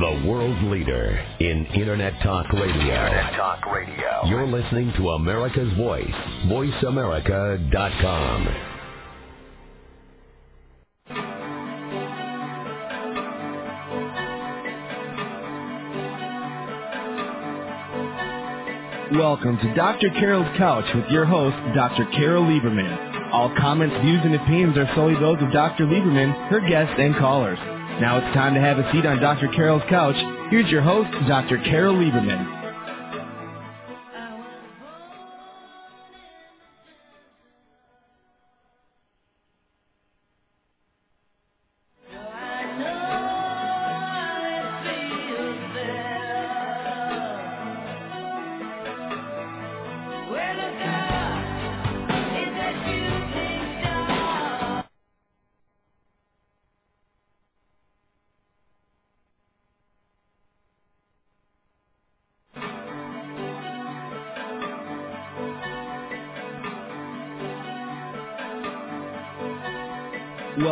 The world leader in Internet Talk Radio. Internet Talk Radio. You're listening to America's Voice, voiceamerica.com. Welcome to Dr. Carole's Couch with your host, Dr. Carole Lieberman. All comments, views, and opinions are solely those of Dr. Lieberman, her guests, and callers. Now it's time to have a seat on Dr. Carole's couch. Here's your host, Dr. Carole Lieberman.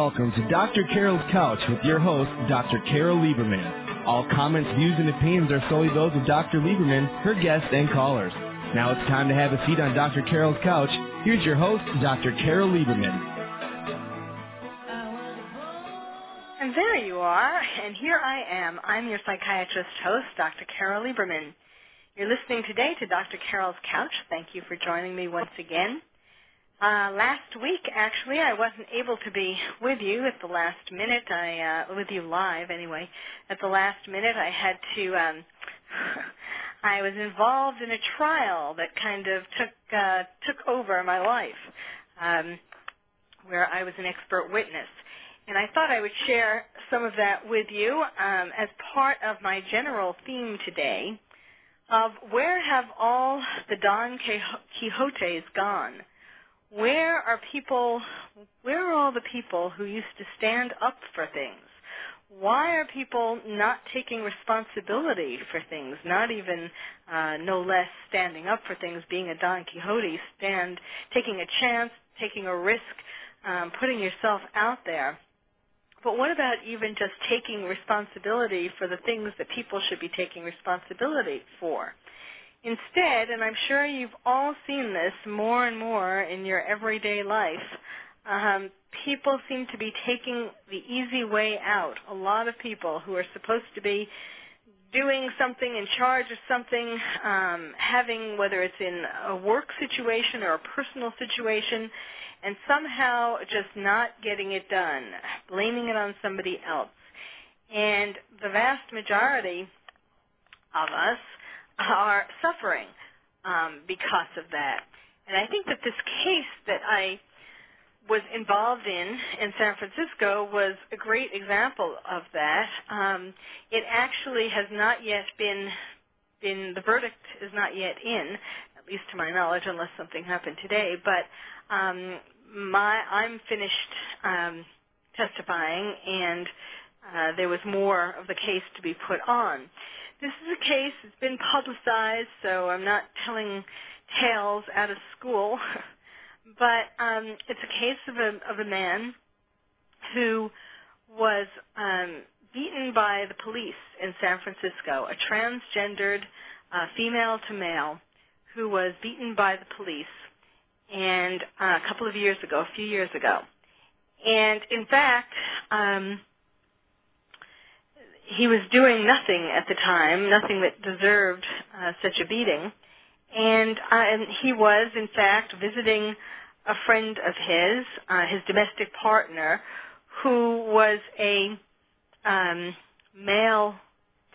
Welcome to Dr. Carole's Couch with your host, Dr. Carole Lieberman. All comments, views, and opinions are solely those of Dr. Lieberman, her guests, and callers. Now it's time to have a seat on Dr. Carole's Couch. Here's your host, Dr. Carole Lieberman. And there you are, and here I am. I'm your psychiatrist host, Dr. Carole Lieberman. You're listening today to Dr. Carole's Couch. Thank you for joining me once again. Uh, last week, actually, I wasn't able to be with you at the last minute. I uh, with you live anyway. At the last minute, I had to. Um, I was involved in a trial that kind of took uh, took over my life, um, where I was an expert witness, and I thought I would share some of that with you um, as part of my general theme today of where have all the Don Quixotes gone where are people where are all the people who used to stand up for things? Why are people not taking responsibility for things not even uh, no less standing up for things being a don quixote stand taking a chance taking a risk um, putting yourself out there? But what about even just taking responsibility for the things that people should be taking responsibility for Instead, and I'm sure you've all seen this more and more in your everyday life, um, people seem to be taking the easy way out. A lot of people who are supposed to be doing something in charge of something, um, having whether it's in a work situation or a personal situation, and somehow just not getting it done, blaming it on somebody else. And the vast majority of us are suffering um, because of that. And I think that this case that I was involved in in San Francisco was a great example of that. Um, it actually has not yet been been the verdict is not yet in, at least to my knowledge, unless something happened today. But um, my I'm finished um, testifying, and uh, there was more of the case to be put on. This is a case that's been publicized, so I'm not telling tales out of school, but um, it's a case of a of a man who was um, beaten by the police in San Francisco, a transgendered uh, female to male who was beaten by the police, and uh, a couple of years ago, a few years ago, and in fact. Um, he was doing nothing at the time, nothing that deserved uh, such a beating, and, uh, and he was in fact visiting a friend of his, uh, his domestic partner, who was a um, male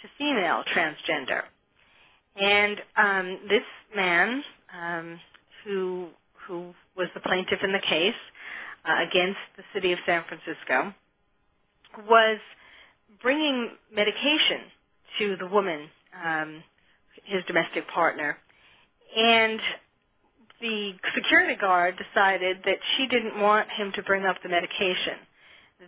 to female transgender, and um, this man, um, who who was the plaintiff in the case uh, against the city of San Francisco, was bringing medication to the woman, um, his domestic partner, and the security guard decided that she didn't want him to bring up the medication.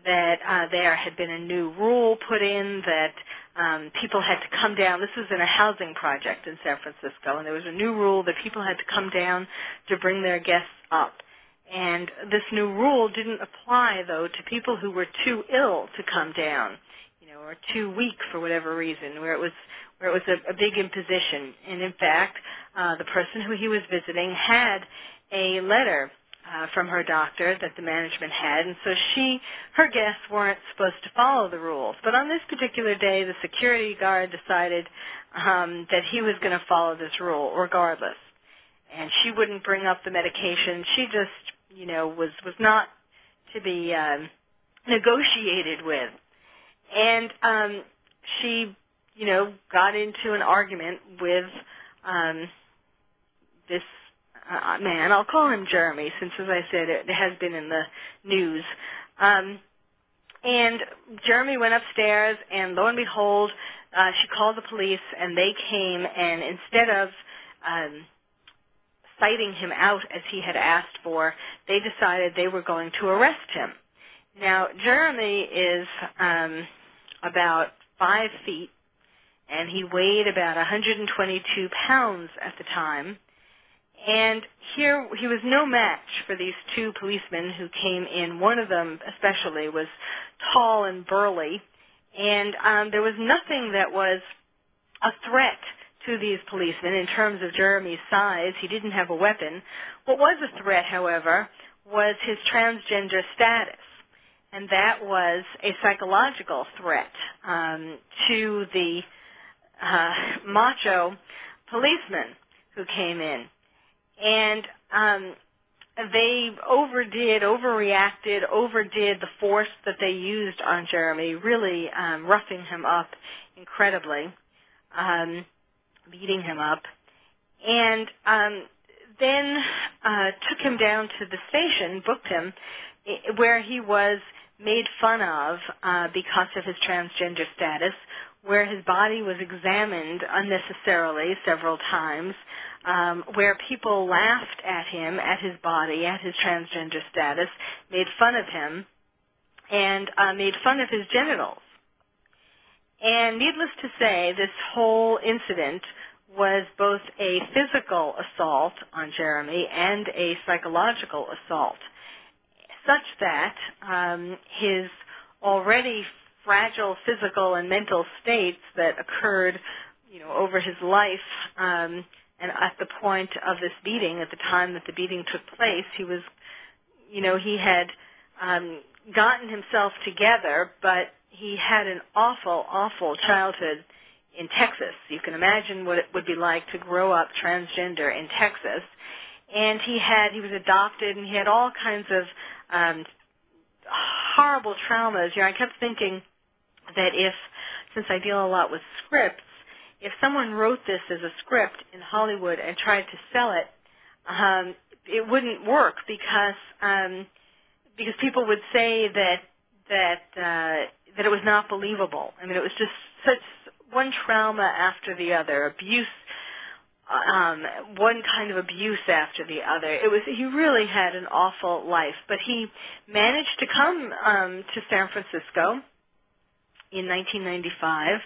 That uh, there had been a new rule put in that um, people had to come down. This was in a housing project in San Francisco, and there was a new rule that people had to come down to bring their guests up. And this new rule didn't apply, though, to people who were too ill to come down or too weak for whatever reason, where it was where it was a, a big imposition. And in fact, uh, the person who he was visiting had a letter uh, from her doctor that the management had, and so she, her guests weren't supposed to follow the rules. But on this particular day, the security guard decided um, that he was going to follow this rule regardless, and she wouldn't bring up the medication. She just, you know, was was not to be um, negotiated with, and um, she, you know, got into an argument with um, this uh, man. I'll call him Jeremy, since as I said, it, has been in the news. Um, and Jeremy went upstairs, and lo and behold, uh, she called the police, and they came, and instead of um, citing him out as he had asked for, they decided they were going to arrest him. Now, Jeremy is um, about five feet, and he weighed about 122 pounds at the time. And here he was no match for these two policemen who came in. One of them especially was tall and burly, and um, there was nothing that was a threat to these policemen in terms of Jeremy's size. He didn't have a weapon. What was a threat, however, was his transgender status. And that was a psychological threat um, to the uh, macho policeman who came in. And um, they overdid, overreacted, overdid the force that they used on Jeremy, really um, roughing him up incredibly, um, beating him up, and um, then uh, took him down to the station, booked him, where he was made fun of uh, because of his transgender status, where his body was examined unnecessarily several times, um, where people laughed at him, at his body, at his transgender status, made fun of him, and uh, made fun of his genitals. And needless to say, this whole incident was both a physical assault on Jeremy and a psychological assault, such that um, his already fragile physical and mental states that occurred, you know, over his life um, and at the point of this beating, at the time that the beating took place, he was, you know, he had um, gotten himself together, but he had an awful, awful childhood in Texas. You can imagine what it would be like to grow up transgender in Texas. And he had, he was adopted, and he had all kinds of um, horrible traumas. You know, I kept thinking that if, since I deal a lot with scripts, if someone wrote this as a script in Hollywood and tried to sell it, um, it wouldn't work because um, because people would say that that uh, that it was not believable. I mean, it was just such one trauma after the other, abuse, um, one kind of abuse after the other. It was he really had an awful life, but he managed to come um, to San Francisco in 1995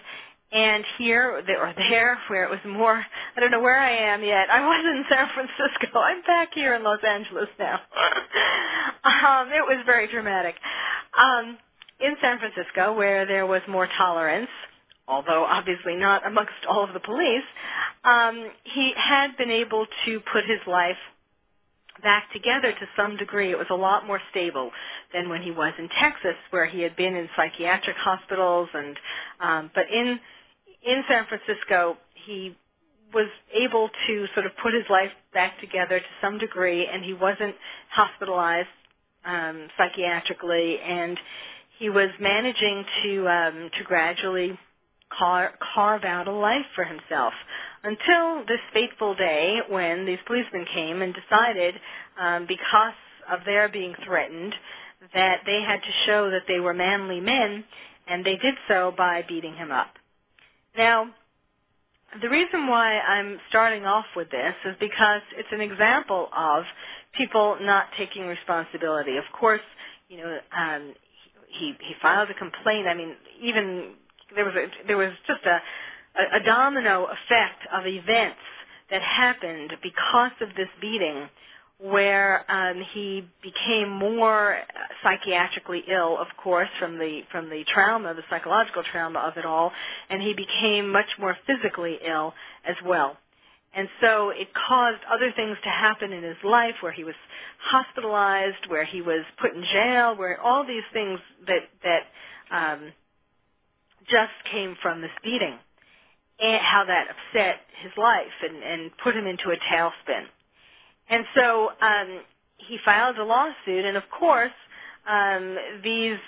and here or there where it was more I don't know where I am yet. I was in San Francisco. I'm back here in Los Angeles now. um, it was very dramatic. Um, in San Francisco where there was more tolerance, although obviously not amongst all of the police, um, he had been able to put his life back together to some degree. It was a lot more stable than when he was in Texas, where he had been in psychiatric hospitals and um, but in in San Francisco, he was able to sort of put his life back together to some degree, and he wasn't hospitalized um, psychiatrically, and he was managing to um, to gradually car- carve out a life for himself until this fateful day when these policemen came and decided, um, because of their being threatened, that they had to show that they were manly men, and they did so by beating him up. Now, the reason why I'm starting off with this is because it's an example of people not taking responsibility. Of course, you know, um, he he filed a complaint. I mean, even there was a, there was just a, a, domino effect of events that happened because of this beating, where um, he became more psychiatrically ill, of course, from the from the trauma, the psychological trauma of it all, and he became much more physically ill as well. And so it caused other things to happen in his life where he was hospitalized, where he was put in jail, where all these things that that um, just came from this beating, and how that upset his life and, and put him into a tailspin. And so um, he filed a lawsuit, and of course, um, these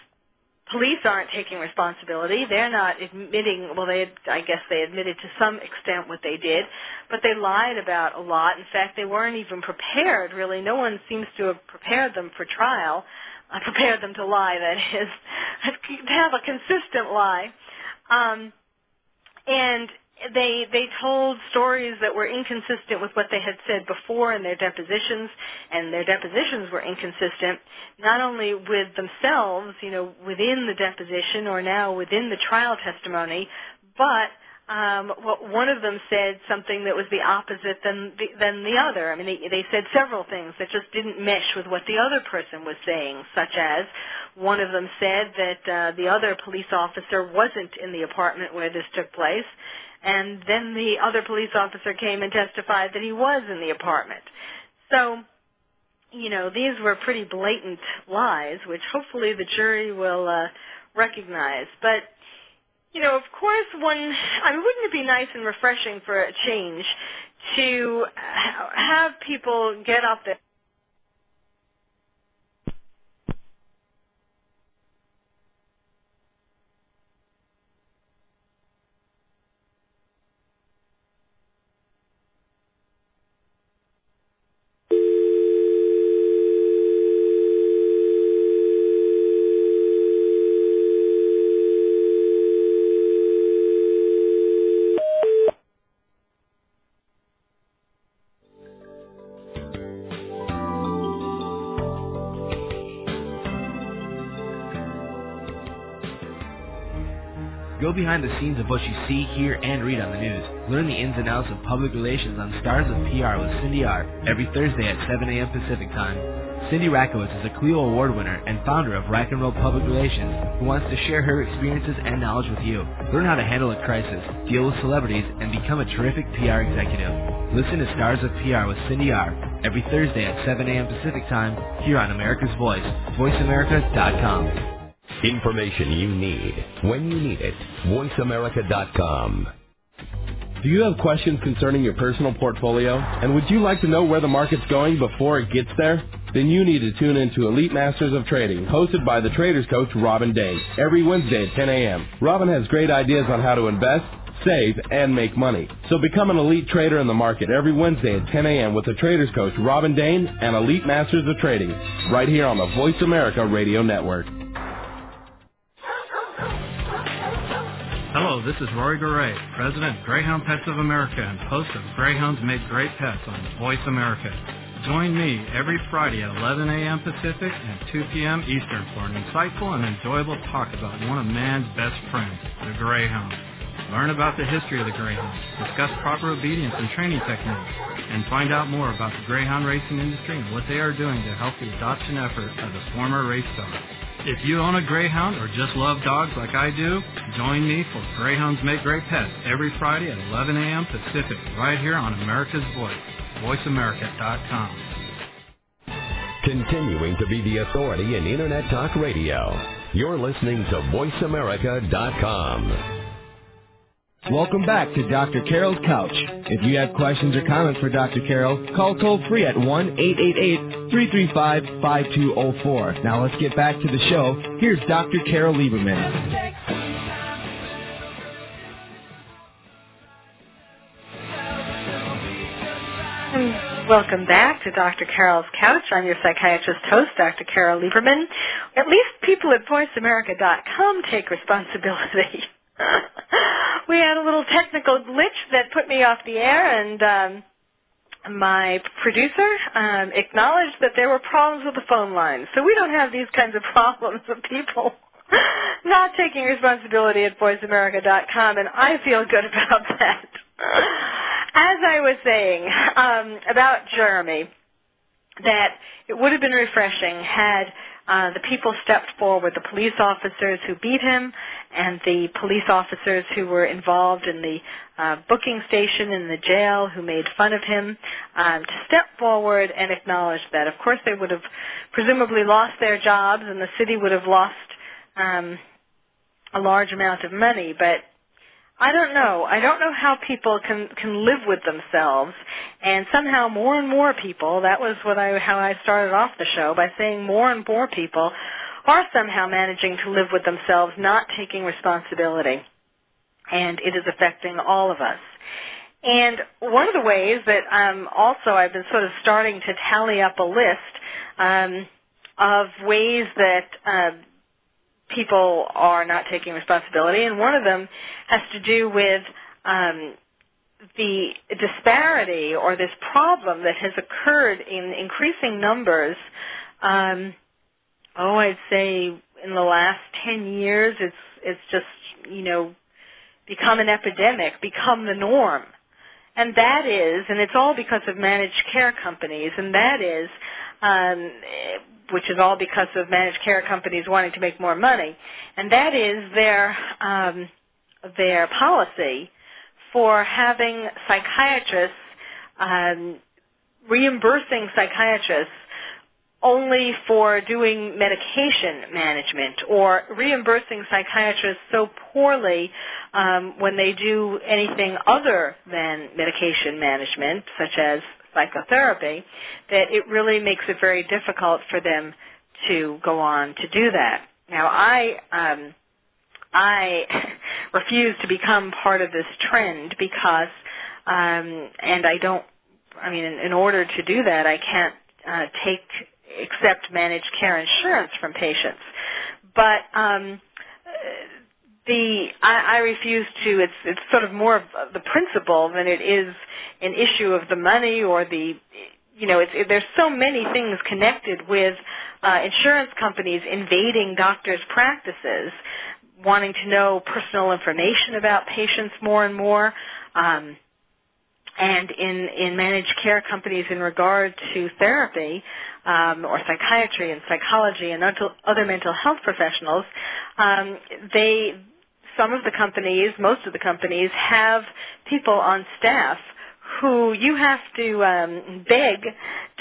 police aren't taking responsibility. They're not admitting, well, they, I guess they admitted to some extent what they did, but they lied about a lot. In fact, they weren't even prepared, really. No one seems to have prepared them for trial, uh, prepared them to lie, that is, to have a consistent lie. Um, and they they told stories that were inconsistent with what they had said before in their depositions and their depositions were inconsistent not only with themselves you know within the deposition or now within the trial testimony but um, well, one of them said something that was the opposite than the, than the other. I mean, they, they said several things that just didn't mesh with what the other person was saying, such as one of them said that uh, the other police officer wasn't in the apartment where this took place, and then the other police officer came and testified that he was in the apartment. So, you know, these were pretty blatant lies, which hopefully the jury will uh, recognize. But, you know, of course, one, I mean, wouldn't it be nice and refreshing for a change to uh, have people get up there Go behind the scenes of what you see, hear, and read on the news. Learn the ins and outs of public relations on Stars of PR with Cindy R. every Thursday at 7 a.m. Pacific Time. Cindy Rakowitz is a Clio Award winner and founder of Rack and Roll Public Relations, who wants to share her experiences and knowledge with you. Learn how to handle a crisis, deal with celebrities, and become a terrific PR executive. Listen to Stars of PR with Cindy R. every Thursday at 7 a.m. Pacific Time here on America's Voice, voiceamerica.com. Information you need when you need it. VoiceAmerica.com. Do you have questions concerning your personal portfolio? And would you like to know where the market's going before it gets there? Then you need to tune in to Elite Masters of Trading, hosted by the Traders Coach Robin Day, every Wednesday at 10 a.m. Robin has great ideas on how to invest, save, and make money. So become an elite trader in the market every Wednesday at 10 a.m. with the Traders Coach Robin Dane and Elite Masters of Trading, right here on the Voice America Radio Network. Hello, this is Rory Garay, President of Greyhound Pets of America and host of Greyhounds Make Great Pets on Voice America. Join me every Friday at 11 a.m. Pacific and 2 p.m. Eastern for an insightful and enjoyable talk about one of man's best friends, the Greyhound. Learn about the history of the Greyhound, discuss proper obedience and training techniques, and find out more about the Greyhound racing industry and what they are doing to help the adoption effort of the former race dog. If you own a Greyhound or just love dogs like I do, join me for Greyhounds Make Great Pets every Friday at 11 a.m. Pacific, right here on America's Voice, voiceamerica.com. Continuing to be the authority in Internet Talk Radio, you're listening to VoiceAmerica.com. Welcome back to Dr. Carole's Couch. If you have questions or comments for Dr. Carole, call toll free at 1-888-335-5204. Now let's get back to the show. Here's Dr. Carole Lieberman. Welcome back to Dr. Carole's Couch. I'm your psychiatrist host, Dr. Carole Lieberman. At least people at VoiceAmerica.com take responsibility. we had a little technical glitch that put me off the air, and um, my producer um, acknowledged that there were problems with the phone lines. So we don't have these kinds of problems of people not taking responsibility at VoiceAmerica.com, and I feel good about that. As I was saying um, about Jeremy, that it would have been refreshing had uh, the people stepped forward, the police officers who beat him and the police officers who were involved in the uh, booking station in the jail who made fun of him um, to step forward and acknowledge that. Of course, they would have presumably lost their jobs and the city would have lost um, a large amount of money, but I don't know. I don't know how people can can live with themselves, and somehow more and more people. That was what I how I started off the show by saying more and more people are somehow managing to live with themselves, not taking responsibility, and it is affecting all of us. And one of the ways that um, also I've been sort of starting to tally up a list um, of ways that uh, people are not taking responsibility, and one of them has to do with um, the disparity or this problem that has occurred in increasing numbers. Um, oh, I'd say in the last ten years, it's it's just you know become an epidemic, become the norm. And that is, and it's all because of managed care companies, and that is um, which is all because of managed care companies wanting to make more money, and that is their um, their policy for having psychiatrists um, reimbursing psychiatrists only for doing medication management or reimbursing psychiatrists so poorly um, when they do anything other than medication management, such as psychotherapy, that it really makes it very difficult for them to go on to do that. Now, I um, I refuse to become part of this trend because, um, and I don't. I mean, in, in order to do that, I can't uh, take accept managed care insurance from patients. But um, the I, I refuse to. It's it's sort of more of the principle than it is an issue of the money or the you know, it's, it, there's so many things connected with uh, insurance companies invading doctors' practices, wanting to know personal information about patients more and more. Um, and in, in managed care companies in regard to therapy um, or psychiatry and psychology and other mental health professionals, um, they some of the companies, most of the companies, have people on staff who you have to um, beg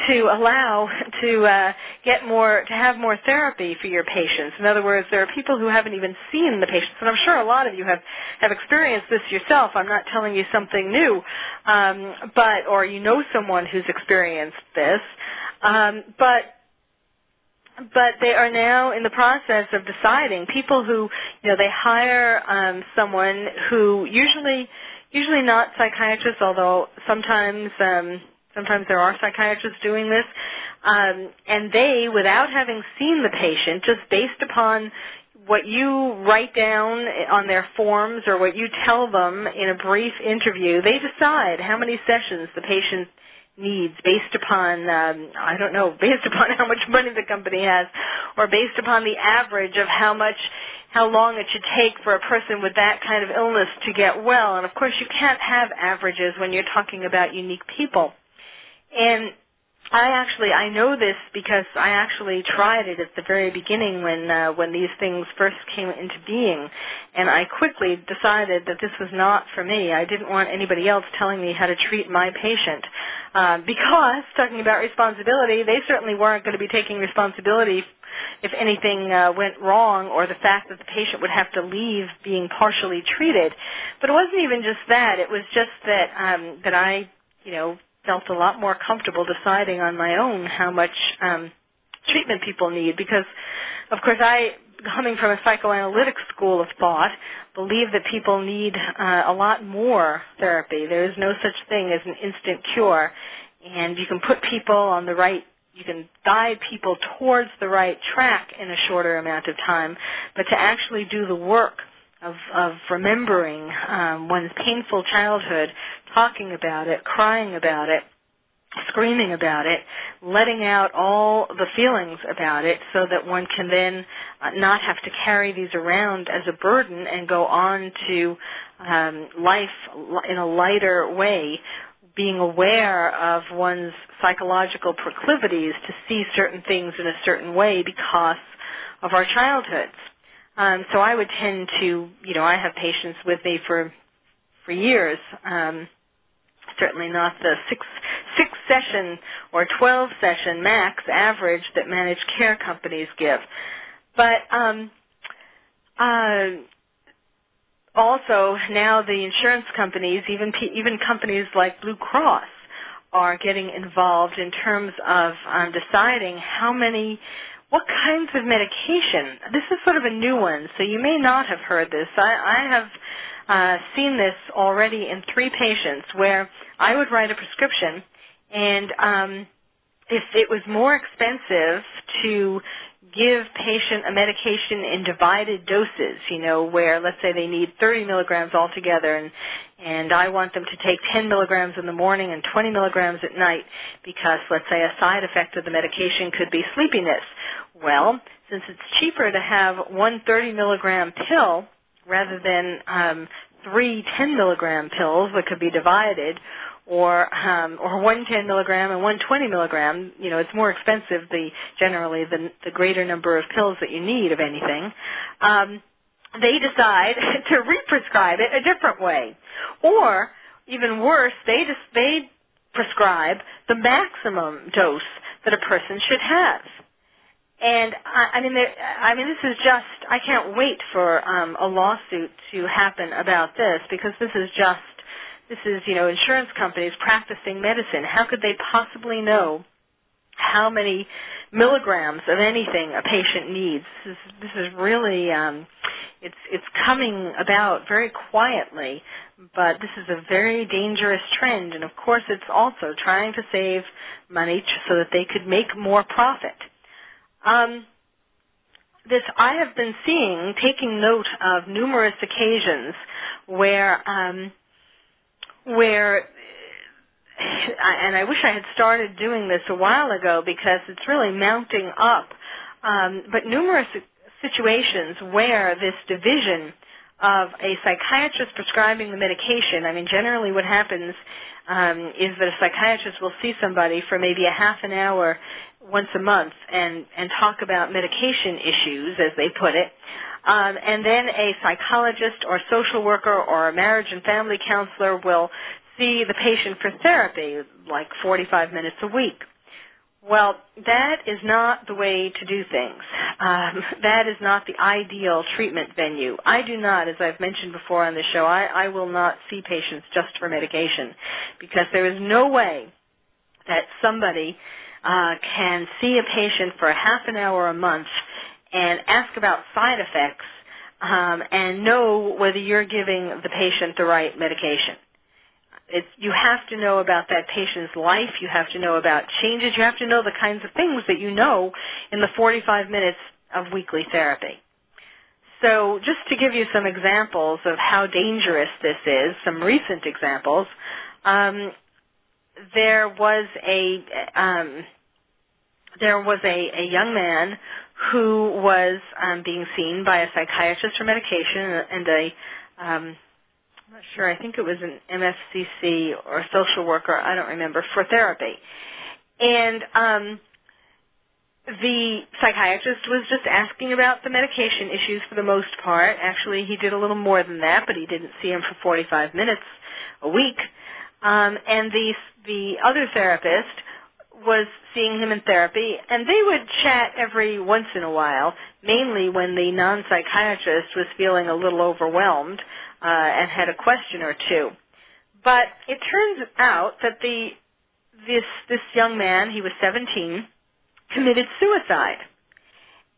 to allow to uh, get more to have more therapy for your patients. In other words, there are people who haven't even seen the patients, and I'm sure a lot of you have have experienced this yourself. I'm not telling you something new, um, but or you know someone who's experienced this, um, but but they are now in the process of deciding. People who you know they hire um, someone who usually usually not psychiatrists, although sometimes um, sometimes there are psychiatrists doing this, um, and they, without having seen the patient, just based upon what you write down on their forms or what you tell them in a brief interview, they decide how many sessions the patient needs based upon um, I don't know based upon how much money the company has or based upon the average of how much how long it should take for a person with that kind of illness to get well. And of course you can't have averages when you're talking about unique people. And I actually I know this because I actually tried it at the very beginning when uh, when these things first came into being, and I quickly decided that this was not for me. I didn't want anybody else telling me how to treat my patient, uh, because talking about responsibility, they certainly weren't going to be taking responsibility if anything uh, went wrong or the fact that the patient would have to leave being partially treated. But it wasn't even just that. It was just that um, that I, you know, felt a lot more comfortable deciding on my own how much um, treatment people need because, of course, I, coming from a psychoanalytic school of thought, believe that people need uh, a lot more therapy. There is no such thing as an instant cure, and you can put people on the right you can guide people towards the right track in a shorter amount of time, but to actually do the work of, of remembering um, one's painful childhood, talking about it, crying about it, screaming about it, letting out all the feelings about it so that one can then uh, not have to carry these around as a burden and go on to um, life in a lighter way being aware of one's psychological proclivities to see certain things in a certain way because of our childhoods. Um, so I would tend to, you know, I have patients with me for for years. Um, certainly not the six six session or twelve session max average that managed care companies give, but um, uh, also now the insurance companies, even even companies like Blue Cross, are getting involved in terms of um, deciding how many what kinds of medication? This is sort of a new one, so you may not have heard this. I, I have uh, seen this already in three patients where I would write a prescription, and um, if it was more expensive to give patient a medication in divided doses, you know, where let's say they need 30 milligrams altogether and and I want them to take 10 milligrams in the morning and 20 milligrams at night because let's say a side effect of the medication could be sleepiness. Well, since it's cheaper to have one 30 milligram pill rather than um, three 10 milligram pills that could be divided, or um, or one 10 milligram and one 20 milligram. You know, it's more expensive. The generally the the greater number of pills that you need of anything. Um, they decide to re-prescribe it a different way, or even worse, they just they prescribe the maximum dose that a person should have. And I, I mean, I mean, this is just. I can't wait for um, a lawsuit to happen about this because this is just. This is, you know, insurance companies practicing medicine. How could they possibly know how many milligrams of anything a patient needs? This is, this is really. Um, it's it's coming about very quietly, but this is a very dangerous trend, and of course, it's also trying to save money so that they could make more profit. Um, this I have been seeing, taking note of numerous occasions where um, where and I wish I had started doing this a while ago because it's really mounting up. Um, but numerous situations where this division of a psychiatrist prescribing the medication, I mean, generally what happens um, is that a psychiatrist will see somebody for maybe a half an hour once a month and and talk about medication issues, as they put it. Um, and then a psychologist or social worker or a marriage and family counselor will see the patient for therapy, like 45 minutes a week. Well, that is not the way to do things. Um, that is not the ideal treatment venue. I do not, as I've mentioned before on the show, I, I will not see patients just for medication because there is no way that somebody uh, can see a patient for a half an hour a month and ask about side effects um, and know whether you're giving the patient the right medication. It's, you have to know about that patient's life. You have to know about changes. You have to know the kinds of things that you know in the 45 minutes of weekly therapy. So just to give you some examples of how dangerous this is, some recent examples, um, there was a um, there was a, a young man who was um, being seen by a psychiatrist for medication and a um, I'm not sure I think it was an MFCC or a social worker I don't remember for therapy and um, the psychiatrist was just asking about the medication issues for the most part. Actually, he did a little more than that, but he didn't see him for 45 minutes a week. Um, and the the other therapist was seeing him in therapy, and they would chat every once in a while, mainly when the non-psychiatrist was feeling a little overwhelmed uh, and had a question or two. But it turns out that the this this young man, he was 17, committed suicide,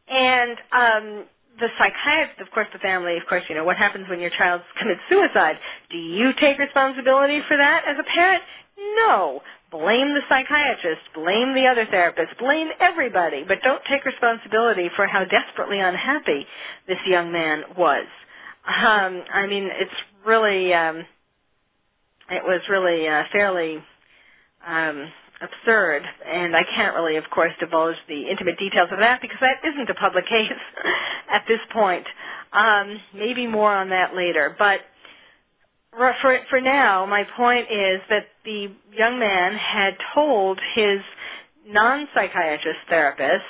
and um, the psychiatrist, of course, the family, of course, you know what happens when your child commits suicide. Do you take responsibility for that as a parent? No. Blame the psychiatrist, blame the other therapist, blame everybody, but don't take responsibility for how desperately unhappy this young man was. Um, I mean, it's really, um, it was really uh, fairly um, absurd, and I can't really, of course, divulge the intimate details of that because that isn't a public case at this point. Um, maybe more on that later, but for for now, my point is that the young man had told his non-psychiatrist therapist,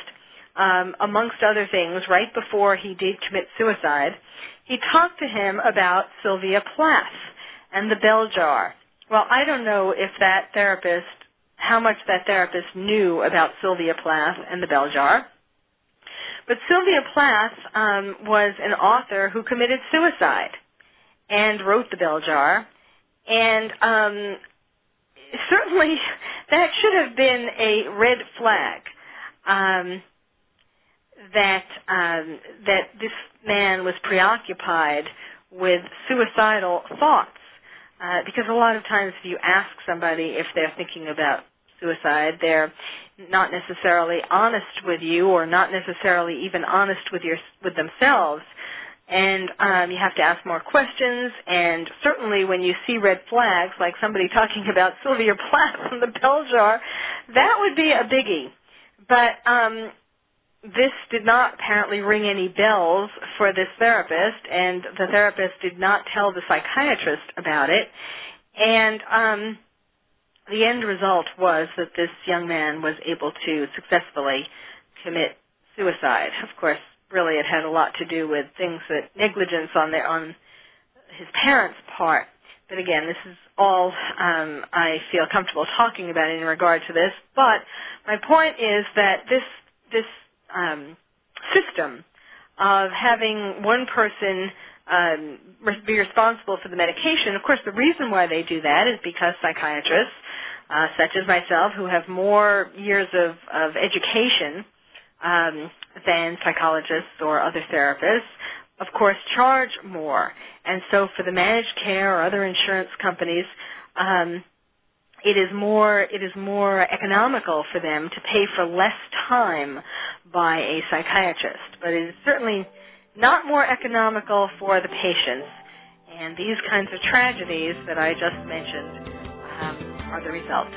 um, amongst other things, right before he did commit suicide, he talked to him about Sylvia Plath and the bell jar. Well, I don't know if that therapist, how much that therapist knew about Sylvia Plath and the bell jar. But Sylvia Plath um, was an author who committed suicide and wrote the bell jar. And um, certainly that should have been a red flag um, that um, that this man was preoccupied with suicidal thoughts. Uh, because a lot of times if you ask somebody if they're thinking about suicide, they're not necessarily honest with you or not necessarily even honest with your with themselves and um, you have to ask more questions. And certainly, when you see red flags, like somebody talking about Sylvia Plath from the bell jar, that would be a biggie. But um, this did not apparently ring any bells for this therapist, and the therapist did not tell the psychiatrist about it. And um, the end result was that this young man was able to successfully commit suicide. Of course, really it had a lot to do with things that negligence on their on his parents' part. But again, this is all um, I feel comfortable talking about in regard to this. But my point is that this this um, system of having one person um, be responsible for the medication. Of course, the reason why they do that is because psychiatrists, uh, such as myself, who have more years of, of education um, than psychologists or other therapists, of course, charge more. And so for the managed care or other insurance companies, um, it is more it is more economical for them to pay for less time by a psychiatrist, but it is certainly not more economical for the patients. And these kinds of tragedies that I just mentioned um, are the result.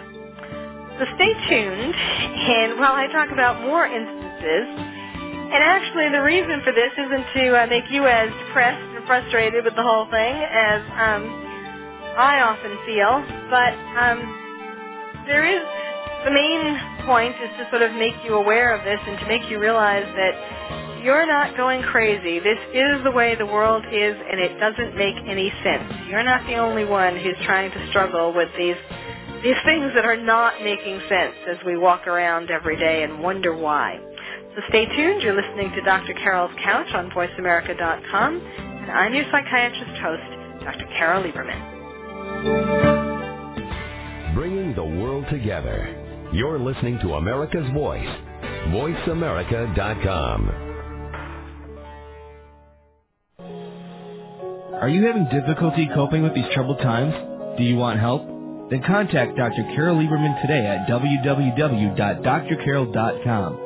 So stay tuned, and while I talk about more instances and actually, the reason for this isn't to uh, make you as depressed and frustrated with the whole thing as um, I often feel, but um, there is the main point is to sort of make you aware of this and to make you realize that you're not going crazy. This is the way the world is, and it doesn't make any sense. You're not the only one who's trying to struggle with these these things that are not making sense as we walk around every day and wonder why. So stay tuned. You're listening to Dr. Carole's Couch on VoiceAmerica.com, and I'm your psychiatrist host, Dr. Carole Lieberman. Bringing the world together. You're listening to America's Voice, VoiceAmerica.com. Are you having difficulty coping with these troubled times? Do you want help? Then contact Dr. Carole Lieberman today at www.drcarol.com.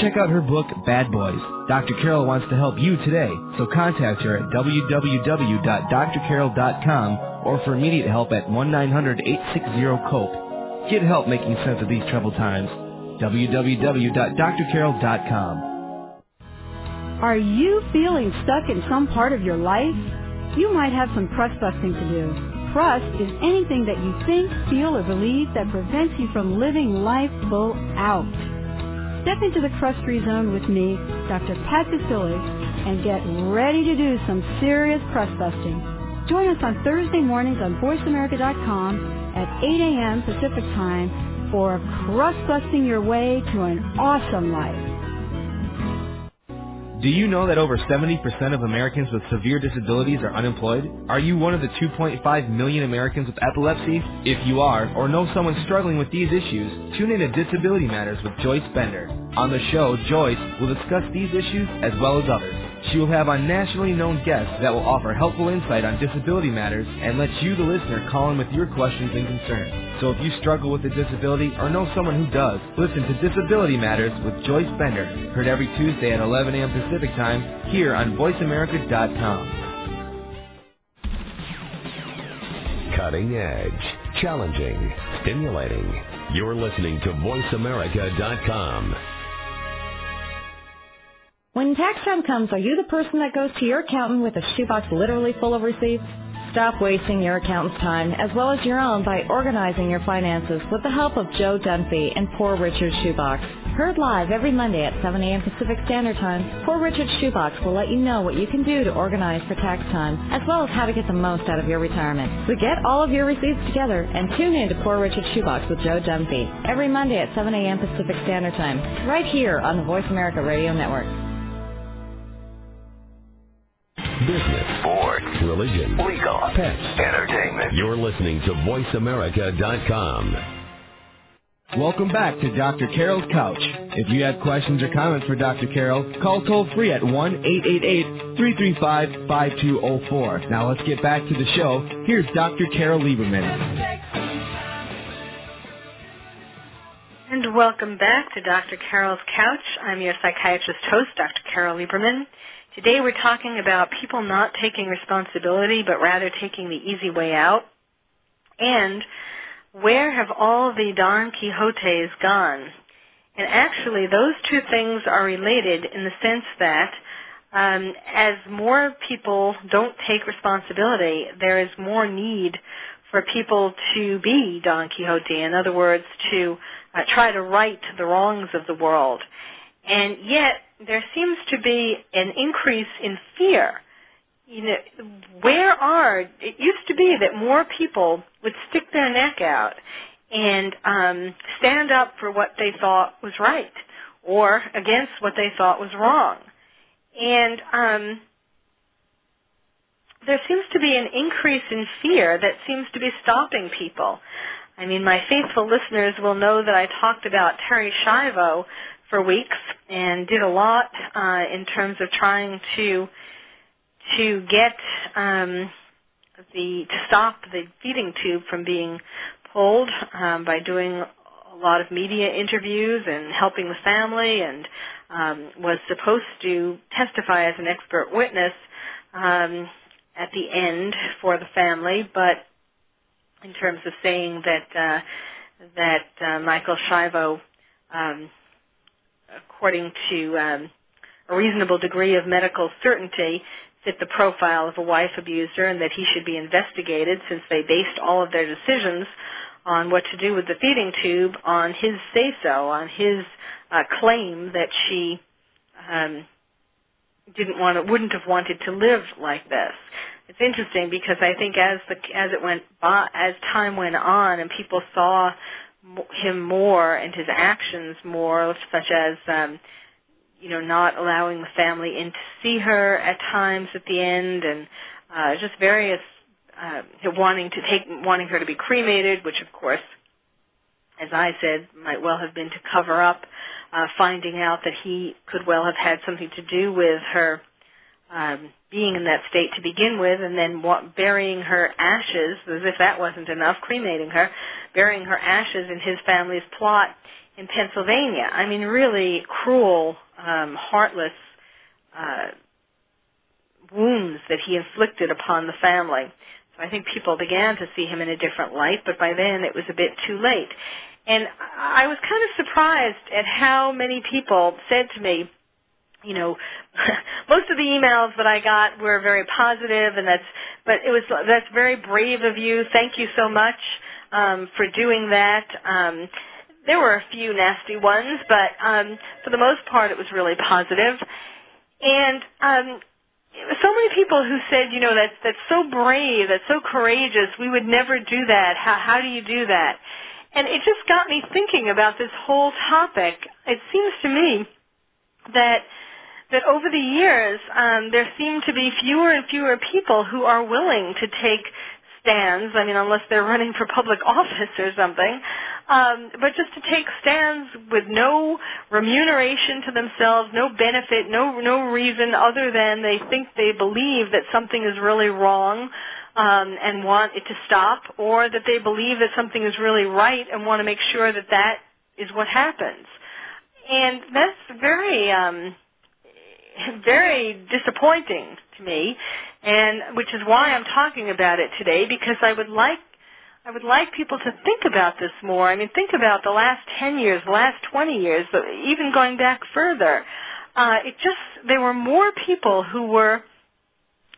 check out her book, Bad Boys. Dr. Carole wants to help you today, so contact her at www.drcarol.com or for immediate help at 1-900-860-COPE. Get help making sense of these troubled times. www.drcarol.com. Are you feeling stuck in some part of your life? You might have some crust busting to do. Crust is anything that you think, feel, or believe that prevents you from living life full out. Step into the crust-free zone with me, Dr. Pat Baccili, and get ready to do some serious crust busting. Join us on Thursday mornings on VoiceAmerica.com at 8 a.m. Pacific Time for crust busting your way to an awesome life. Do you know that over 70% of Americans with severe disabilities are unemployed? Are you one of the 2.5 million Americans with epilepsy? If you are, or know someone struggling with these issues, tune in to Disability Matters with Joyce Bender. On the show, Joyce will discuss these issues as well as others. She will have on nationally known guests that will offer helpful insight on disability matters and let you, the listener, call in with your questions and concerns. So if you struggle with a disability or know someone who does, listen to Disability Matters with Joyce Bender, heard every Tuesday at 11 a.m. Pacific Time here on VoiceAmerica.com. Cutting edge, challenging, stimulating. You're listening to VoiceAmerica.com. When tax time comes, are you the person that goes to your accountant with a shoebox literally full of receipts? Stop wasting your accountant's time as well as your own by organizing your finances with the help of Joe Dunphy and Poor Richard's Shoebox. Heard live every Monday at 7 a.m. Pacific Standard Time, Poor Richard's Shoebox will let you know what you can do to organize for tax time, as well as how to get the most out of your retirement. So get all of your receipts together and tune in to Poor Richard's Shoebox with Joe Dunphy every Monday at 7 a.m. Pacific Standard Time, right here on the Voice America Radio Network. Business, Sports, religion, legal, pets. entertainment. You're listening to VoiceAmerica.com. Welcome back to Dr. Carole's Couch. If you have questions or comments for Dr. Carole, call toll free at 1-888-335-5204. Now let's get back to the show. Here's Dr. Carole Lieberman. And welcome back to Dr. Carole's Couch. I'm your psychiatrist host, Dr. Carole Lieberman. Today we're talking about people not taking responsibility but rather taking the easy way out. And where have all the Don Quixotes gone? And actually those two things are related in the sense that um, as more people don't take responsibility, there is more need for people to be Don Quixote. In other words, to uh, try to right the wrongs of the world. And yet, there seems to be an increase in fear. You know, where are, it used to be that more people would stick their neck out and um, stand up for what they thought was right or against what they thought was wrong. And um, there seems to be an increase in fear that seems to be stopping people. I mean, my faithful listeners will know that I talked about Terri Schiavo for weeks and did a lot uh, in terms of trying to to get um, the to stop the feeding tube from being pulled um, by doing a lot of media interviews and helping the family and um, was supposed to testify as an expert witness um, at the end for the family, but in terms of saying that uh, that uh, Michael Schiavo, um, according to um, a reasonable degree of medical certainty, fit the profile of a wife abuser, and that he should be investigated since they based all of their decisions on what to do with the feeding tube on his say so, on his uh, claim that she um, didn't want to, wouldn't have wanted to live like this. It's interesting because I think as the as it went by, as time went on, and people saw him more and his actions more, such as um, you know not allowing the family in to see her at times at the end, and uh, just various uh, wanting to take wanting her to be cremated, which of course, as I said, might well have been to cover up uh, finding out that he could well have had something to do with her um, being in that state to begin with, and then wa- burying her ashes, as if that wasn't enough, cremating her, burying her ashes in his family's plot in Pennsylvania. I mean, really cruel, um, heartless uh, wounds that he inflicted upon the family. So I think people began to see him in a different light, but by then it was a bit too late. And I was kind of surprised at how many people said to me, you know, most of the emails that I got were very positive, and that's, but it was that's very brave of you. Thank you so much um, for doing that. Um, there were a few nasty ones, but um, for the most part, it was really positive. And um, so many people who said, you know, that's that's so brave, that's so courageous. We would never do that. How how do you do that? And it just got me thinking about this whole topic. It seems to me that that over the years um, there seem to be fewer and fewer people who are willing to take stands. I mean, unless they're running for public office or something. Um, but just to take stands with no remuneration to themselves, no benefit, no no reason other than they think they believe that something is really wrong um, and want it to stop, or that they believe that something is really right and want to make sure that that is what happens. And that's very um, very disappointing to me, and which is why I'm talking about it today because I would like I would like people to think about this more. I mean, think about the last 10 years, last 20 years, even going back further. Uh, it just, there were more people who were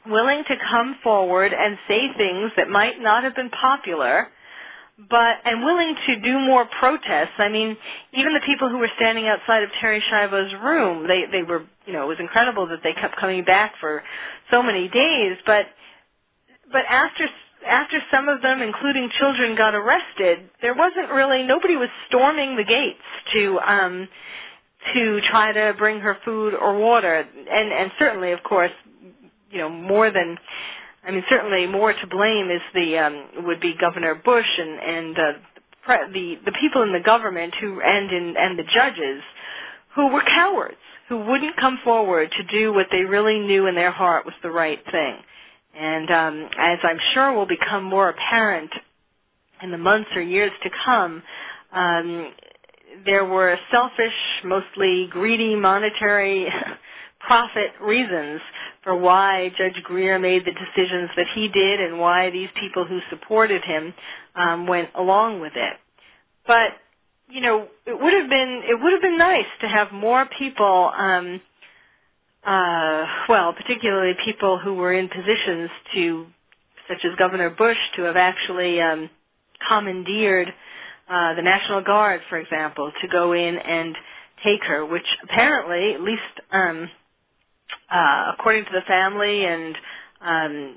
willing to come forward and say things that might not have been popular, but and willing to do more protests. I mean, even the people who were standing outside of Terri Schiavo's room, they they were, you know, it was incredible that they kept coming back for so many days, but but after after some of them, including children, got arrested, there wasn't really nobody was storming the gates to um, to try to bring her food or water, and and certainly, of course, you know more than. I mean, certainly more to blame is the um, would be Governor Bush and and uh, the the people in the government who and in and the judges who were cowards who wouldn't come forward to do what they really knew in their heart was the right thing. And um, as I'm sure will become more apparent in the months or years to come, um, there were selfish, mostly greedy monetary profit reasons for why Judge Greer made the decisions that he did and why these people who supported him um, went along with it. But you know, it would have been it would have been nice to have more people um, uh, well, particularly people who were in positions to, such as Governor Bush, to have actually um, commandeered uh, the National Guard, for example, to go in and take her, which apparently, at least um, uh, according to the family and um,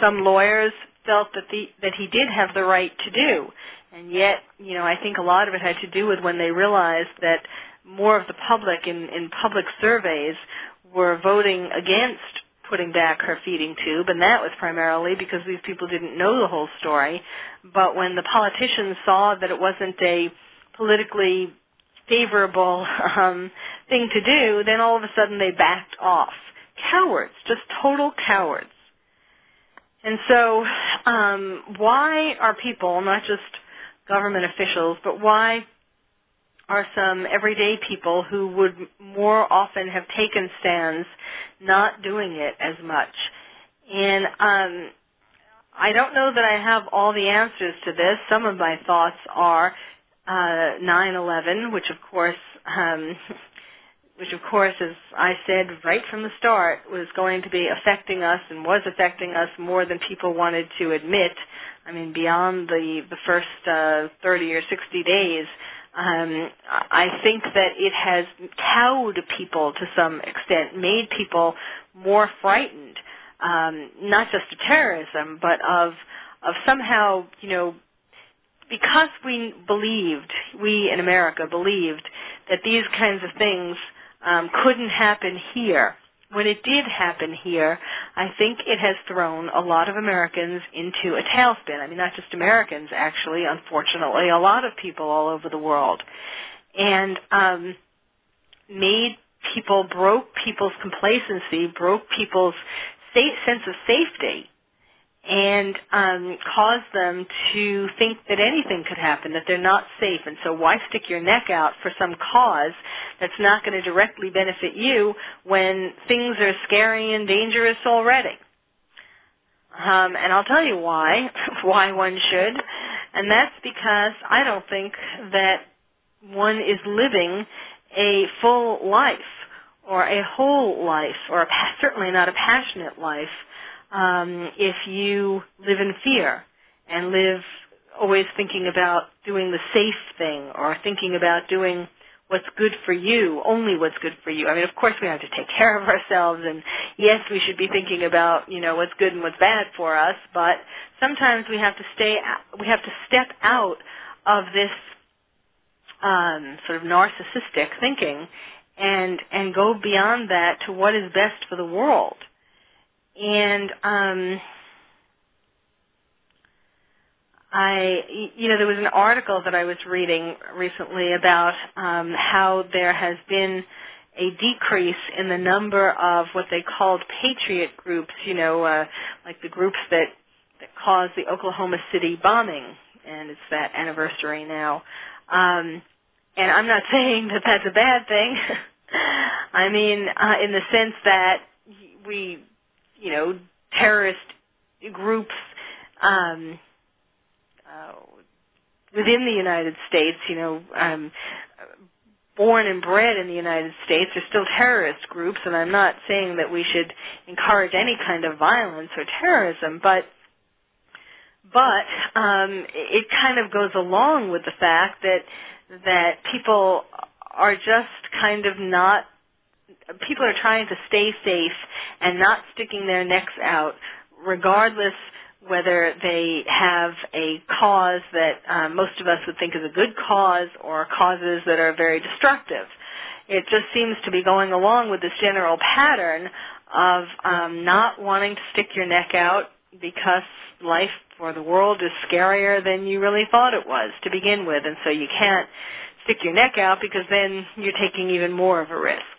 some lawyers, felt that the that he did have the right to do. And yet, you know, I think a lot of it had to do with when they realized that more of the public in, in public surveys were voting against putting back her feeding tube, and that was primarily because these people didn't know the whole story. But when the politicians saw that it wasn't a politically favorable um, thing to do, then all of a sudden they backed off. Cowards, just total cowards. And so, um, why are people, not just government officials, but why are some everyday people who would more often have taken stands not doing it as much. And um, I don't know that I have all the answers to this. Some of my thoughts are uh, 9/11, which of course, um, which of course, as I said right from the start, was going to be affecting us and was affecting us more than people wanted to admit. I mean, beyond the the first uh, 30 or 60 days um, I think that it has cowed people to some extent, made people more frightened, um, not just of terrorism, but of of somehow, you know, because we believed, we in America believed that these kinds of things um, couldn't happen here when it did happen here, I think it has thrown a lot of Americans into a tailspin. I mean, not just Americans, actually, unfortunately, a lot of people all over the world. And um, made people, broke people's complacency, broke people's sense of safety and um, cause them to think that anything could happen, that they're not safe. And so why stick your neck out for some cause that's not going to directly benefit you when things are scary and dangerous already? Um, and I'll tell you why, why one should. And that's because I don't think that one is living a full life or a whole life or a, certainly not a passionate life um, if you live in fear and live always thinking about doing the safe thing or thinking about doing what's good for you, only what's good for you. I mean, of course we have to take care of ourselves and yes, we should be thinking about, you know, what's good and what's bad for us, but sometimes we have to stay, we have to step out of this um, sort of narcissistic thinking and, and go beyond that to what is best for the world. And um, I, you know, there was an article that I was reading recently about um, how there has been a decrease in the number of what they called patriot groups, you know, uh, like the groups that, that caused the Oklahoma City bombing, and it's that anniversary now. Um, and I'm not saying that that's a bad thing. I mean, uh, in the sense that we, you know, terrorist groups um, uh, within the United States, you know, um, born and bred in the United States are still terrorist groups, and I'm not saying that we should encourage any kind of violence or terrorism, but but um, it kind of goes along with the fact that that people are just kind of not people are trying to stay safe and not sticking their necks out regardless whether they have a cause that um, most of us would think is a good cause or causes that are very destructive. It just seems to be going along with this general pattern of um, not wanting to stick your neck out because life or the world is scarier than you really thought it was to begin with, and so you can't stick your neck out because then you're taking even more of a risk.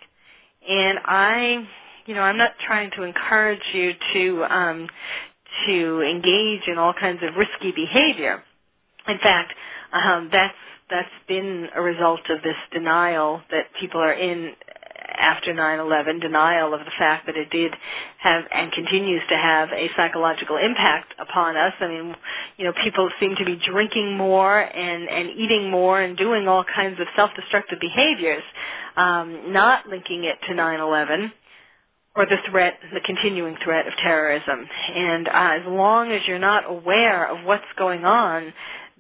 And I, you know, I'm not trying to encourage you to um, to engage in all kinds of risky behavior. In fact, um, that's that's been a result of this denial that people are in after 9/11, denial of the fact that it did have and continues to have a psychological impact upon us. I mean, you know, people seem to be drinking more and and eating more and doing all kinds of self-destructive behaviors, um, not linking it to 9/11 or the threat, the continuing threat of terrorism. And uh, as long as you're not aware of what's going on,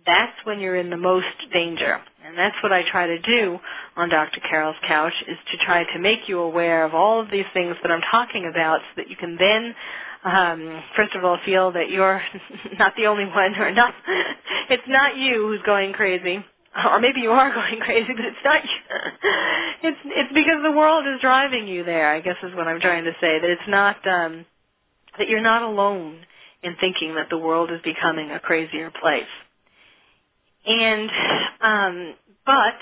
that's when you're in the most danger. And that's what I try to do on Dr. Carole's Couch is to try to make you aware of all of these things that I'm talking about so that you can then um, first of all feel that you're not the only one or not it's not you who's going crazy or maybe you are going crazy, but it's not. it's it's because the world is driving you there. I guess is what I'm trying to say. That it's not um, that you're not alone in thinking that the world is becoming a crazier place. And um, but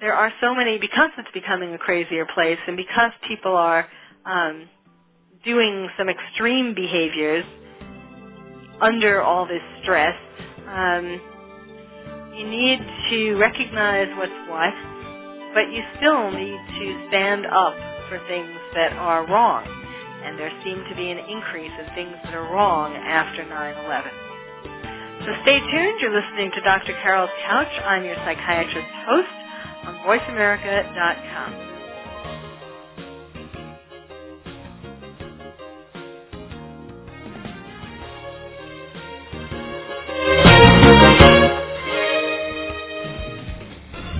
there are so many because it's becoming a crazier place, and because people are um, doing some extreme behaviors under all this stress. Um, you need to recognize what's what, but you still need to stand up for things that are wrong. And there seemed to be an increase in things that are wrong after 9-11. So stay tuned. You're listening to Dr. Carole's Couch. I'm your psychiatrist host on VoiceAmerica.com.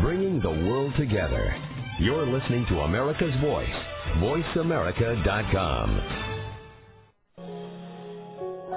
Bringing the world together. You're listening to America's Voice, voiceamerica.com.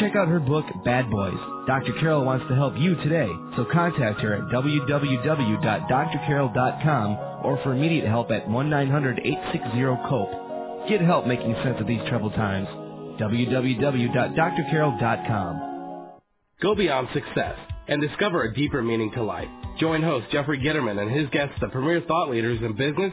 check out her book, Bad Boys. Dr. Carole wants to help you today, so contact her at www.drcarole.com or for immediate help at 1-900-860-COPE. Get help making sense of these troubled times. www.drcarole.com. Go beyond success and discover a deeper meaning to life. Join host Jeffrey Gitterman and his guests, the premier thought leaders in business,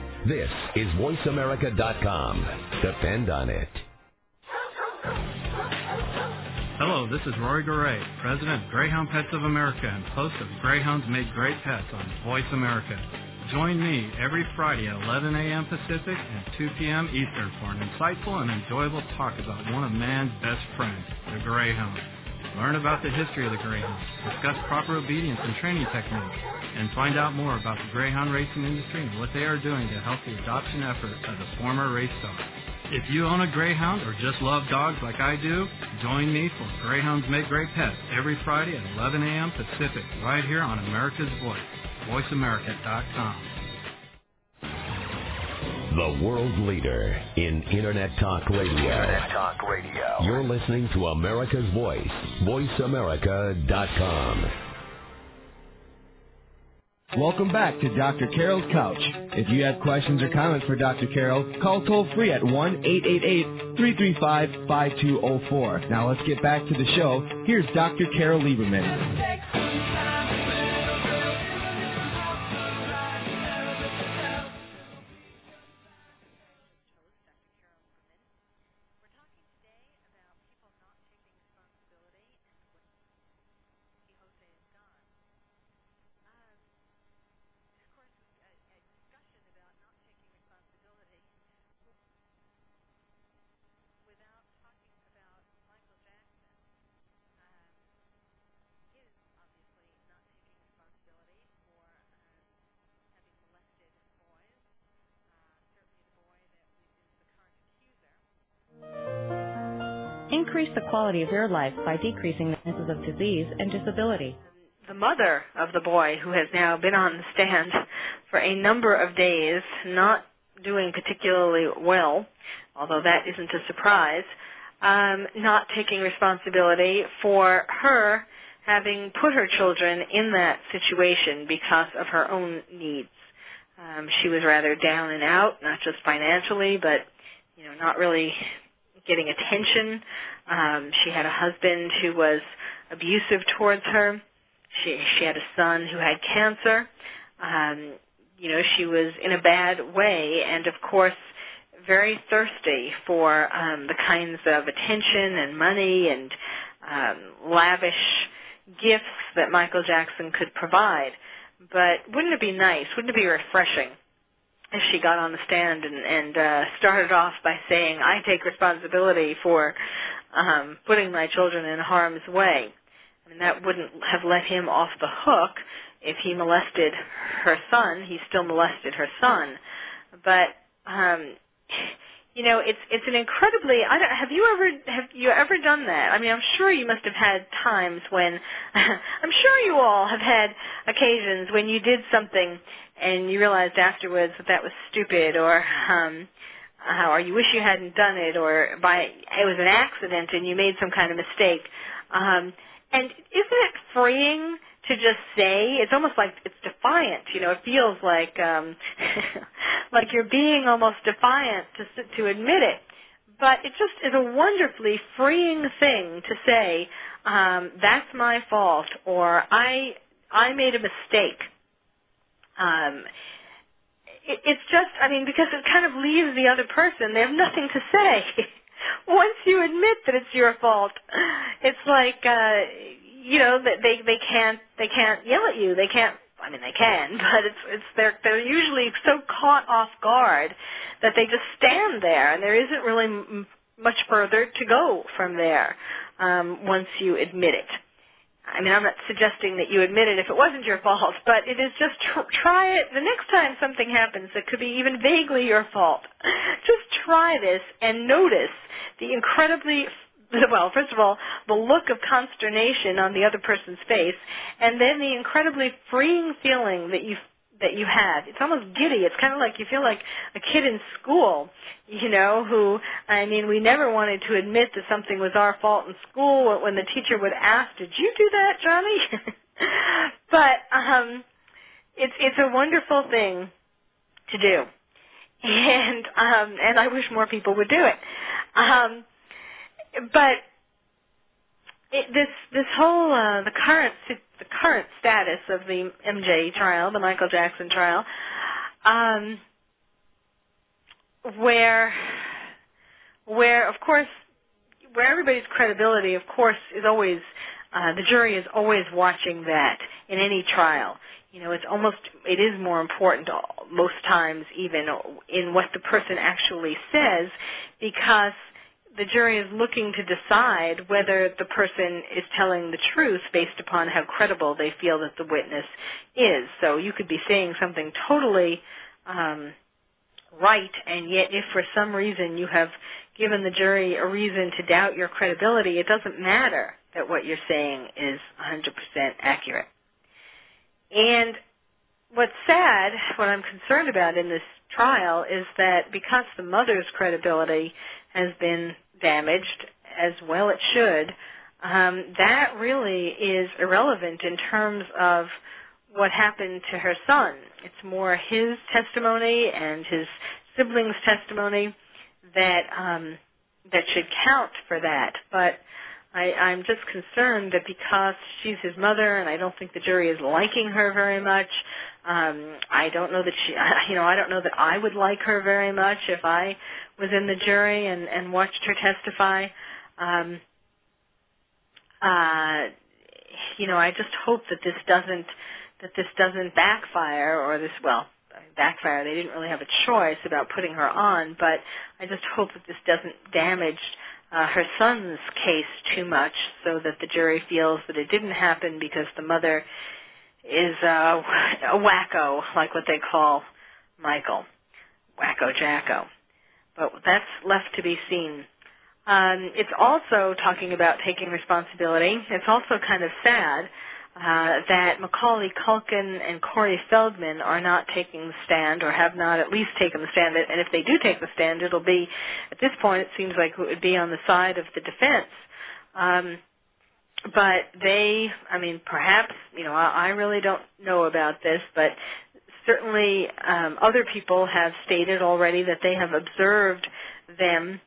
This is VoiceAmerica.com. Depend on it. Hello, this is Rory Goree, President of Greyhound Pets of America and host of Greyhounds Make Great Pets on Voice America. Join me every Friday at 11 a.m. Pacific and 2 p.m. Eastern for an insightful and enjoyable talk about one of man's best friends, the Greyhound. Learn about the history of the Greyhound, discuss proper obedience and training techniques, and find out more about the Greyhound racing industry and what they are doing to help the adoption effort of the former race dog. If you own a Greyhound or just love dogs like I do, join me for Greyhounds Make Great Pets every Friday at 11 a.m. Pacific, right here on America's Voice, voiceamerica.com. The world leader in Internet Talk Radio. Internet Talk Radio. You're listening to America's Voice, voiceamerica.com. Welcome back to Dr. Carole's Couch. If you have questions or comments for Dr. Carole, call toll free at 1-888-335-5204. Now let's get back to the show. Here's Dr. Carole Lieberman. Increase the quality of your life by decreasing the chances of disease and disability. The mother of the boy who has now been on the stand for a number of days, not doing particularly well, although that isn't a surprise, um, not taking responsibility for her having put her children in that situation because of her own needs. Um, she was rather down and out, not just financially, but you know, not really getting attention. Um, she had a husband who was abusive towards her. She she had a son who had cancer. Um, you know, she was in a bad way, and of course, very thirsty for um, the kinds of attention and money and um, lavish gifts that Michael Jackson could provide. But wouldn't it be nice? Wouldn't it be refreshing she got on the stand and, and uh, started off by saying, "I take responsibility for um, putting my children in harm's way." I mean, that wouldn't have let him off the hook if he molested her son. He still molested her son, but um, you know, it's it's an incredibly. I don't, have you ever have you ever done that? I mean, I'm sure you must have had times when I'm sure you all have had occasions when you did something and you realized afterwards that that was stupid, or um, or you wish you hadn't done it, or by it was an accident and you made some kind of mistake. Um, and isn't it freeing? to just say it's almost like it's defiant you know it feels like um like you're being almost defiant to to admit it but it just is a wonderfully freeing thing to say um that's my fault or i i made a mistake um it, it's just i mean because it kind of leaves the other person. They have nothing to say. Once you admit that it's your fault it's like uh you know they they can't they can't yell at you. They can't I mean they can but it's it's they're they're usually so caught off guard that they just stand there and there isn't really m- much further to go from there um, once you admit it. I mean, I'm not suggesting that you admit it if it wasn't your fault, but it is just tr- try it the next time something happens that could be even vaguely your fault. Just try this and notice the incredibly well, first of all, the look of consternation on the other person's face, and then the incredibly freeing feeling that you that you have. It's almost giddy. It's kind of like you feel like a kid in school, you know, who I mean, we never wanted to admit that something was our fault in school when the teacher would ask, "Did you do that, Johnny?" but um it's it's a wonderful thing to do. And um and I wish more people would do it. Um but it, this this whole uh, the current the current status of the MJ trial, the Michael Jackson trial, um, where where of course where everybody's credibility, of course, is always uh, the jury is always watching that in any trial. You know, it's almost it is more important most times even in what the person actually says because the jury is looking to decide whether the person is telling the truth based upon how credible they feel that the witness is. So you could be saying something totally um, right, and yet if for some reason you have given the jury a reason to doubt your credibility, it doesn't matter that what you're saying is 100% accurate. And what's sad, what I'm concerned about in this trial is that because the mother's credibility has been damaged, as well it should, um, that really is irrelevant in terms of what happened to her son. It's more his testimony and his siblings' testimony that um, that should count for that. But I, I'm just concerned that because she's his mother, and I don't think the jury is liking her very much. Um, I don't know that she, you know, I don't know that I would like her very much if I was in the jury and, and watched her testify. Um, uh, you know, I just hope that this doesn't that this doesn't backfire or this well backfire. They didn't really have a choice about putting her on, but I just hope that this doesn't damage uh, her son's case too much, so that the jury feels that it didn't happen because the mother is uh, a wacko, like what they call Michael, wacko jacko. But that's left to be seen. Um, it's also talking about taking responsibility. It's also kind of sad uh, that Macaulay Culkin and Corey Feldman are not taking the stand or have not at least taken the stand. And if they do take the stand, it'll be, at this point, it seems like it would be on the side of the defense. Um, but they, I mean, perhaps, you know, I, I really don't know about this, but certainly um, other people have stated already that they have observed them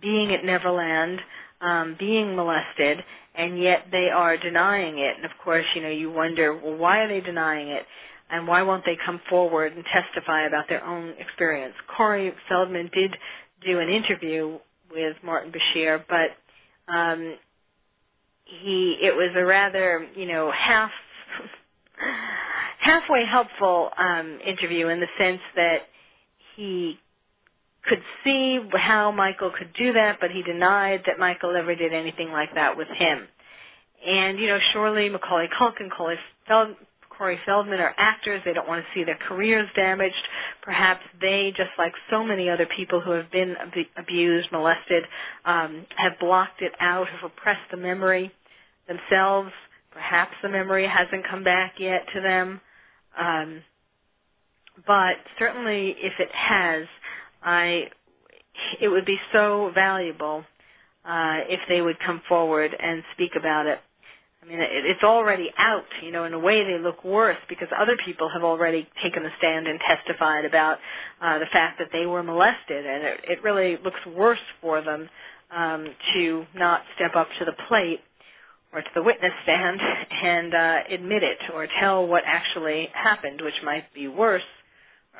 being at Neverland, um, being molested, and yet they are denying it. And of course, you know, you wonder, well, why are they denying it? And why won't they come forward and testify about their own experience? Corey Feldman did do an interview with Martin Bashir, but um, he it was a rather you know half halfway helpful um, interview in the sense that he could see how Michael could do that, but he denied that Michael ever did anything like that with him. And, you know, surely Macaulay Culkin, Corey, Feld, Corey Feldman are actors. They don't want to see their careers damaged. Perhaps they, just like so many other people who have been ab- abused, molested, um, have blocked it out, have repressed the memory themselves. Perhaps the memory hasn't come back yet to them. Um, but certainly if it has, I it would be so valuable uh, if they would come forward and speak about it. I mean, it, it's already out. You know, in a way, they look worse because other people have already taken the stand and testified about uh, the fact that they were molested, and it, it really looks worse for them um, to not step up to the plate or to the witness stand and uh, admit it or tell what actually happened, which might be worse.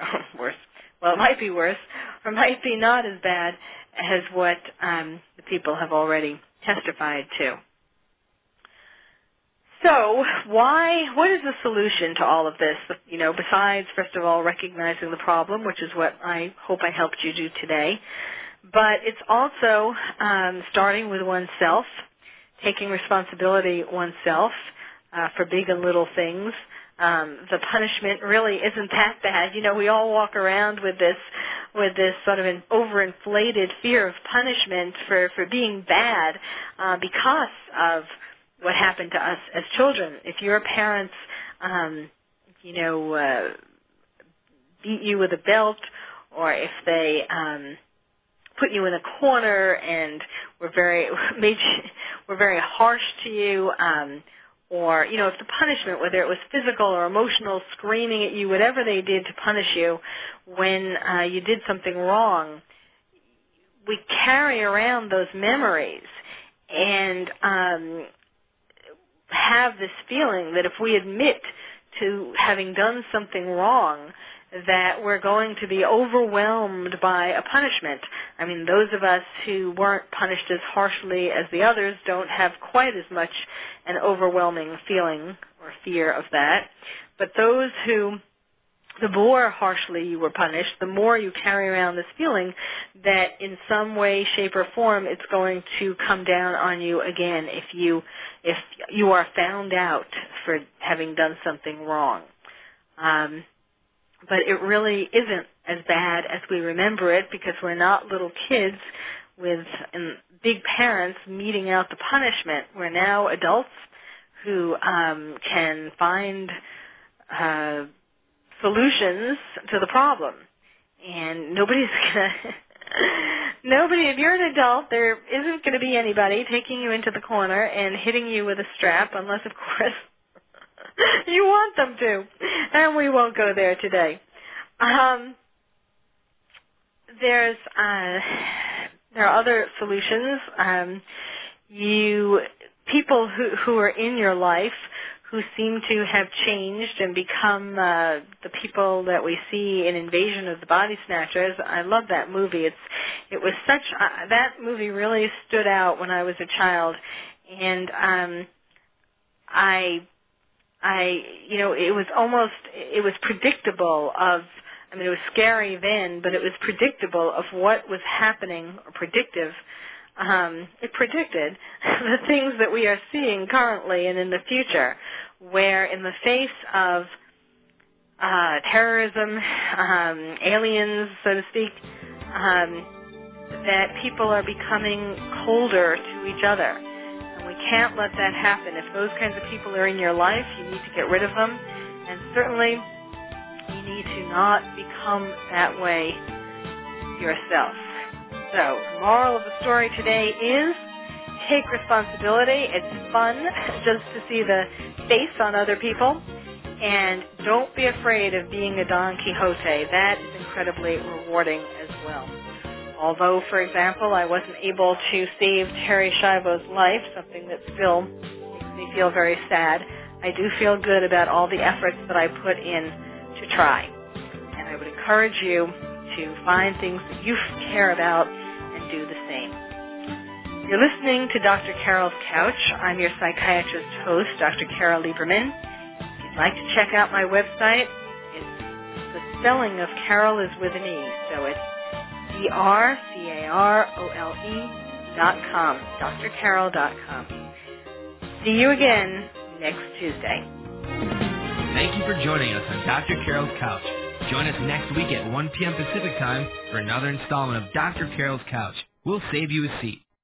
worse well, it might be worse, or might be not as bad as what um, the people have already testified to. So, why? What is the solution to all of this? You know, besides first of all recognizing the problem, which is what I hope I helped you do today, but it's also um, starting with oneself, taking responsibility oneself uh, for big and little things, um, the punishment really isn't that bad. You know, we all walk around with this with this sort of an overinflated fear of punishment for for being bad uh, because of what happened to us as children. If your parents, um, you know, uh, beat you with a belt, or if they um, put you in a corner and were very made you, were very harsh to you. Um, or you know if the punishment whether it was physical or emotional screaming at you whatever they did to punish you when uh, you did something wrong we carry around those memories and um, have this feeling that if we admit to having done something wrong that we're going to be overwhelmed by a punishment. I mean, those of us who weren't punished as harshly as the others don't have quite as much an overwhelming feeling or fear of that. But those who the more harshly you were punished, the more you carry around this feeling that in some way, shape, or form it's going to come down on you again if you if you are found out for having done something wrong. Um, but it really isn't as bad as we remember it because we're not little kids with big parents meting out the punishment. We're now adults who um, can find uh, solutions to the problem. And nobody's gonna nobody if you're an adult there isn't going to be anybody taking you into the corner and hitting you with a strap unless of course you want them to. And we won't go there today. Um there's uh there are other solutions. Um you people who who are in your life who seem to have changed and become uh, the people that we see in Invasion of the Body Snatchers. I love that movie. It's it was such uh, that movie really stood out when I was a child, and um, I I you know it was almost it was predictable of. I mean, it was scary then, but it was predictable of what was happening, or predictive um, it predicted the things that we are seeing currently and in the future, where in the face of uh, terrorism, um, aliens, so to speak, um, that people are becoming colder to each other. And we can't let that happen. If those kinds of people are in your life, you need to get rid of them. And certainly, you need to not become that way yourself. So, moral of the story today is take responsibility. It's fun just to see the face on other people. And don't be afraid of being a Don Quixote. That is incredibly rewarding as well. Although, for example, I wasn't able to save Terri Schiavo's life, something that still makes me feel very sad, I do feel good about all the efforts that I put in to try. And I would encourage you to find things that you care about and do the same. You're listening to Dr. Carole's Couch. I'm your psychiatrist host, Dr. Carole Lieberman. If you'd like to check out my website, the spelling of Carole is with an E, so it's D-R-C-A-R-O-L-E dot com, drcarole.com. See you again next Tuesday. Thank you for joining us on Dr. Carole's Couch. Join us next week at 1 p.m. Pacific Time for another installment of Dr. Carole's Couch. We'll save you a seat.